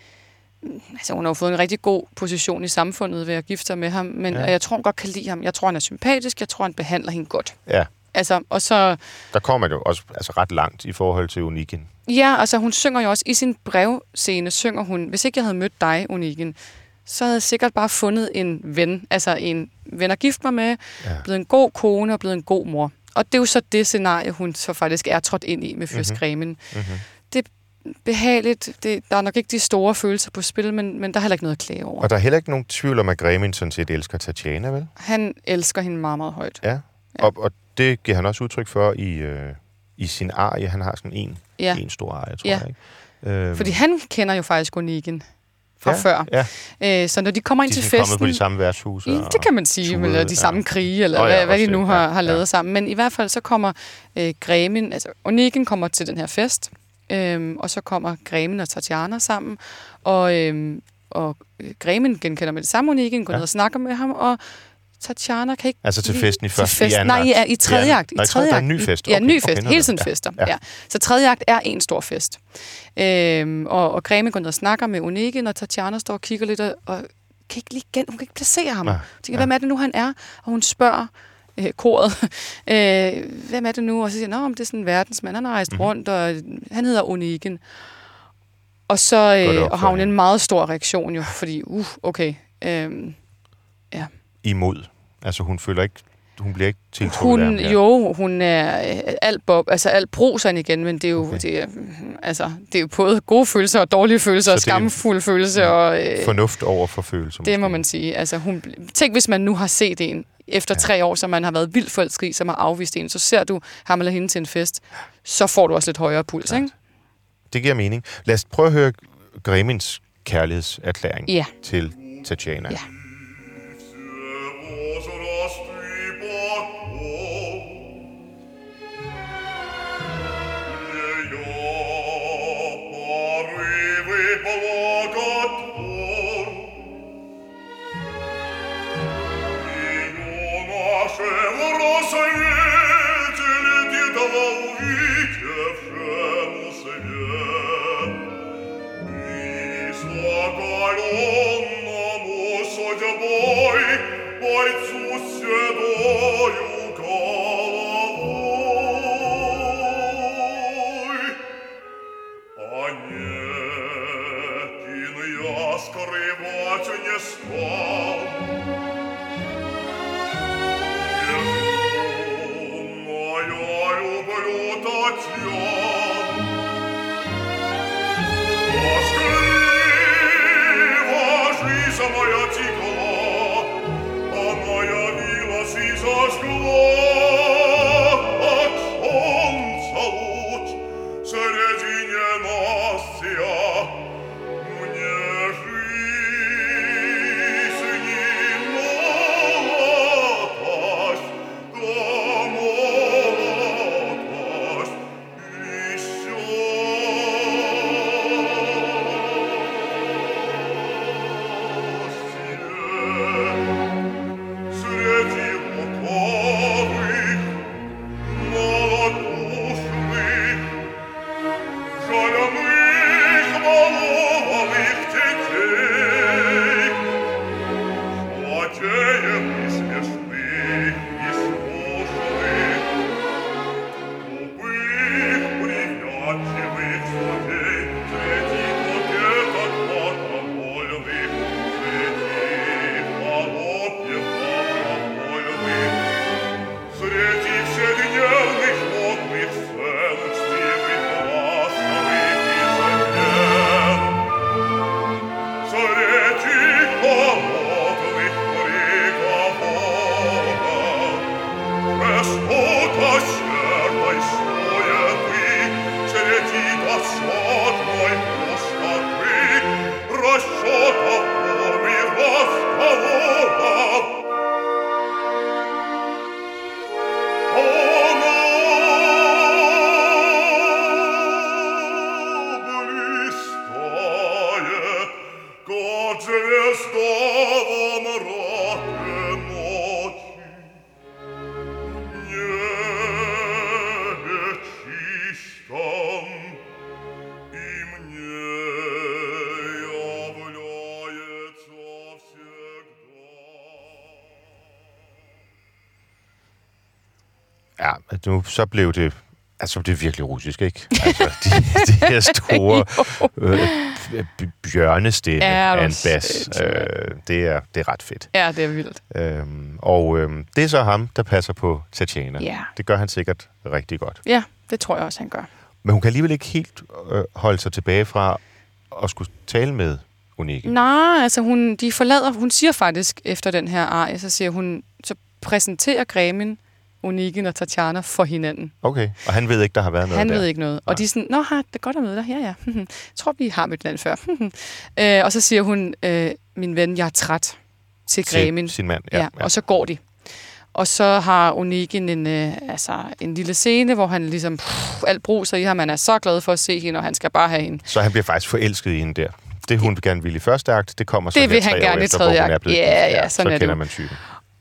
altså, hun har jo fået en rigtig god position i samfundet ved at gifte sig med ham, men ja. jeg tror, hun godt kan lide ham. Jeg tror, han er sympatisk. Jeg tror, han behandler hende godt. Ja, Altså, og så... der kommer jo også altså, ret langt i forhold til Uniken. Ja, altså, hun synger jo også i sin brevscene, synger hun, hvis ikke jeg havde mødt dig, Uniken, så havde jeg sikkert bare fundet en ven, altså en ven at gifte mig med, Ja. ja. blevet en god kone og blevet en god mor. Og det er jo så det scenarie, hun så faktisk er trådt ind i med Fyrst Mhm. Mm-hmm. Det er behageligt. Det, der er nok ikke de store følelser på spil, men, men der er heller ikke noget at klage over. Og der er heller ikke nogen tvivl om, at Gremin sådan set elsker Tatjana, vel? Han elsker hende meget, meget højt. Ja. Og, og det giver han også udtryk for i, øh, i sin arie. Han har sådan en, Ja, en stor arie, tror Ja. jeg. Ikke? Øhm, fordi han kender jo faktisk Onigen fra ja, før. Ja, Øh, så når de kommer ind de til festen... på de samme værtshuse. Ja, det kan man sige, turet, eller de ja. samme krige, eller oh, ja, ja, hvad, hvad de nu har, ja, har lavet ja. sammen. Men i hvert fald så kommer øh, Gremin, altså Onigen kommer til den her fest, øhm, og så kommer Gremin og Tatjana sammen, og, øhm, og øh, Gremin genkender med det samme Onigen, går Ja. ja. ned og snakker med ham, og Tatjana kan ikke... Altså til festen i første, i festen. anden Nej, akt. ja, i tredje I akt. I tredje der er en akt. ny fest. Ja, en ny Okay, fest. okay, Hele tiden ja, fester. ja. Ja. Så tredje akt er en stor fest. Øhm, og, og Gremin går ned og snakker med Onigen, og Tatjana står og kigger lidt, og, og kan ikke lige gen, hun kan ikke placere ham. Hun tænker, ja. hvem er det nu, han er? Og hun spørger øh, koret, øh, hvem er det nu? Og så siger han, "Nå, men det er sådan en verdensmand, han har rejst mm-hmm. rundt, og han hedder Onigen. Og så øh, og har hun en meget stor reaktion jo, fordi, uh, okay, øh, Imod. Altså hun føler ikke, hun bliver ikke tiltrukket af ham. hun, ja. jo, hun er øh, alt bob, altså alt bruseren igen, men det er jo, Okay. det er, altså, det er jo både gode følelser og dårlige følelser, og skamfulde følelser, og øh, Fornuft over for følelser. det må måske. man sige. Altså, hun, tænk, hvis man nu har set en efter ja. tre år, som man har været vildt forelsket som har afvist en, så ser du ham eller hende til en fest, så får du også lidt højere puls, Ja. ikke? Det giver mening. Lad os prøve at høre Gremins kærlighedserklæring Ja. til Tatjana. Ja. Nu så blev det... Altså, det er virkelig russisk, ikke? Altså, de, de her store øh, bjørnestemme Ja, af en bas, øh, det, er, det er ret fedt. Ja, det er vildt. Øhm, og øhm, det er så ham, der passer på Tatjana. Ja. Det gør han sikkert rigtig godt. Ja, det tror jeg også, han gør. Men hun kan alligevel ikke helt øh, holde sig tilbage fra at skulle tale med Unikke. Nej, altså hun, de forlader, hun siger faktisk efter den her arie, så siger hun, så præsenterer Gremin, Onigen og Tatjana for hinanden. Okay, og han ved ikke, der har været noget Han der. ved ikke noget. Nej. Og de er sådan, nå, har det godt at møde dig. Ja, ja. Jeg tror, vi har mødt hinanden før. øh, og så siger hun, øh, min ven, jeg er træt til Gremin. Sin mand, Ja, ja. ja, og så går de. Og så har Onegin en, øh, altså, en lille scene, hvor han ligesom pff, alt bruser i ham. Han er så glad for at se hende, og han skal bare have hende. Så han bliver faktisk forelsket i hende der. Det hun gerne ville i første akt, det kommer så Det vil han gerne i tredje akt. Ja, ja, sådan så er det kender jo. man typen.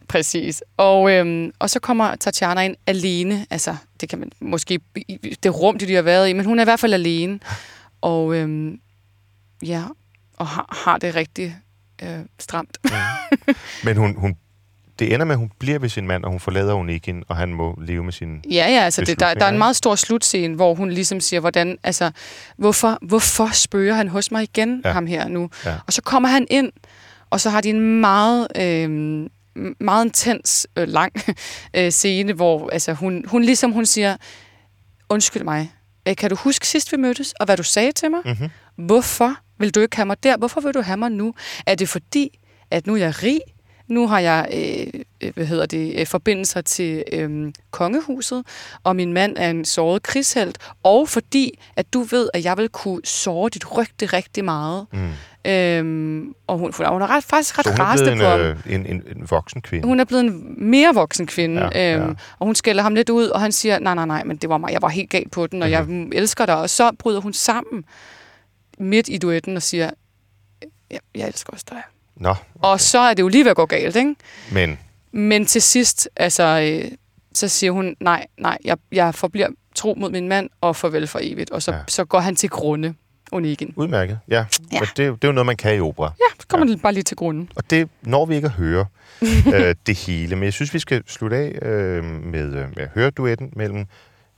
Præcis. Og, øhm, og så kommer Tatjana ind alene. Altså, det kan man måske... Det rum, de, har været i, men hun er i hvert fald alene. Og øhm, ja, og har, har det rigtig øh, stramt. Men hun, hun, det ender med, at hun bliver ved sin mand, og hun forlader Onikin, og han må leve med sin... Ja, ja, altså det, der, der er en meget stor slutscene, hvor hun ligesom siger, hvordan, altså, hvorfor, hvorfor spørger han hos mig igen, Ja. ja. ham her nu? Ja. Og så kommer han ind, og så har de en meget, øh, meget intens, øh, lang øh, scene, hvor altså, hun, hun ligesom hun siger, undskyld mig, øh, kan du huske sidst vi mødtes, og hvad du sagde til mig? Mm-hmm. Hvorfor vil du ikke have mig der? Hvorfor vil du have mig nu? Er det fordi, at nu er jeg rig? nu har jeg øh, øh, hvad hedder det, øh, forbindelser til øh, kongehuset, og min mand er en såret krigshelt, og fordi at du ved, at jeg vil kunne såre dit rygte rigtig meget. Mm. Øhm, og hun, hun er ret, faktisk ret rasende på ham. øh, en, en, en voksen kvinde. Hun er blevet en mere voksen kvinde, Ja, øhm, ja. og hun skælder ham lidt ud, og han siger, nej, nej, nej, men det var mig, jeg var helt galt på den, og Mhm. jeg elsker dig. Og så bryder hun sammen midt i duetten og siger, jeg, jeg elsker også dig. Nå, Og så er det jo lige ved at gå galt, ikke? men Men til sidst, altså, øh, så siger hun, nej, nej, jeg, jeg forbliver tro mod min mand, og farvel for evigt. Og så, ja. så går han til grunde, Onegin. udmærket. Ja, ja. Og det, er jo- det er jo noget, man kan i opera. Ja, så kommer ja. bare lige til grunden. Og det når vi ikke at høre øh, det hele. Men jeg synes, vi skal slutte af øh, med, øh, med at høre duetten mellem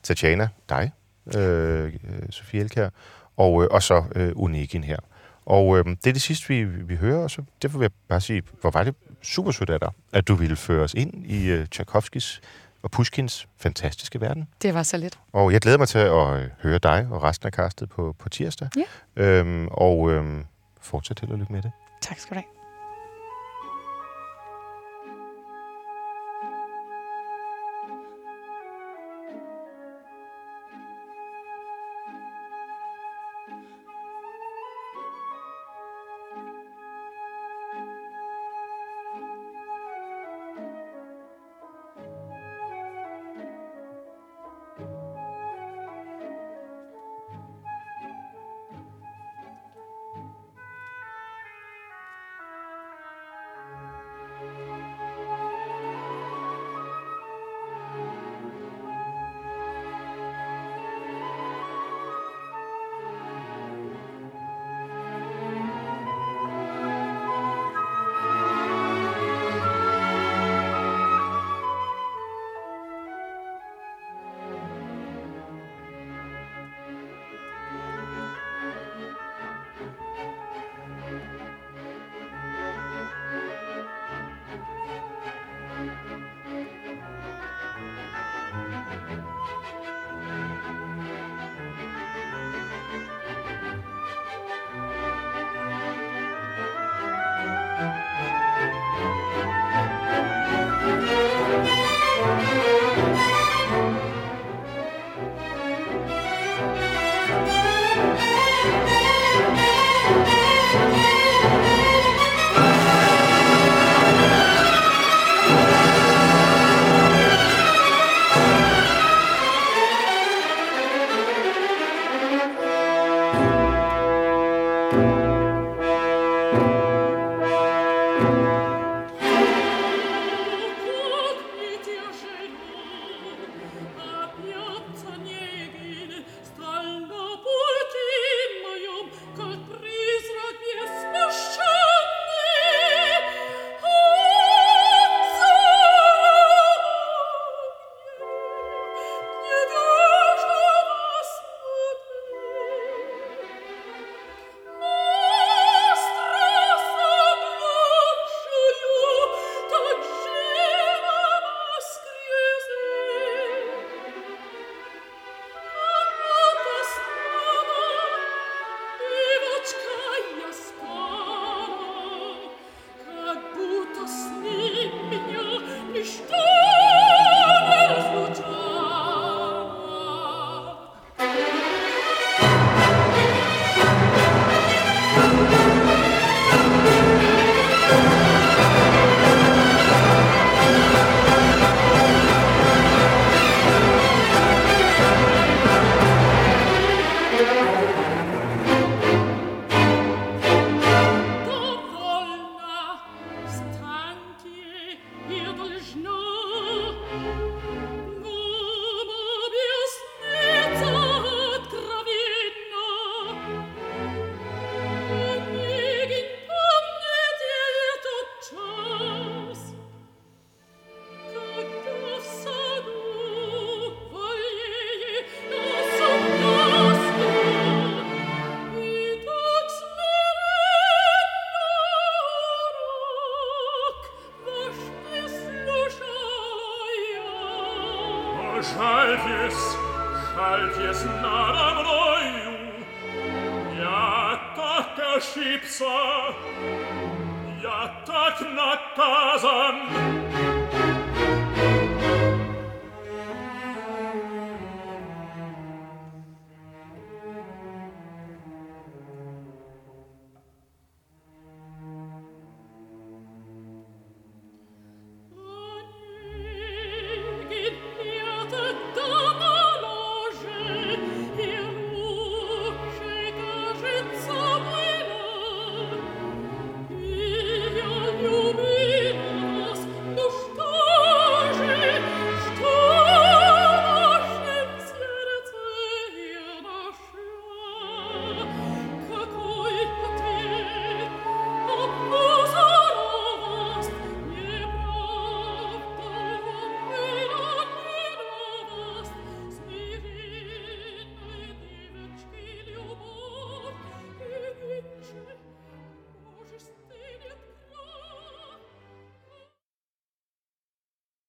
Tatjana, dig, øh, Sofie Elkær, og, øh, og så øh, Onegin her. Og øh, det er det sidste, vi, vi hører, og så derfor vil jeg bare sige, hvor var det super sødt af dig, at du ville føre os ind i øh, Tchaikovskis og Pushkins fantastiske verden. Det var så lidt. Og jeg glæder mig til at øh, høre dig og resten af kastet på, på tirsdag. Ja. Øhm, og øhm, fortsæt held og lykke med det. Tak skal du have.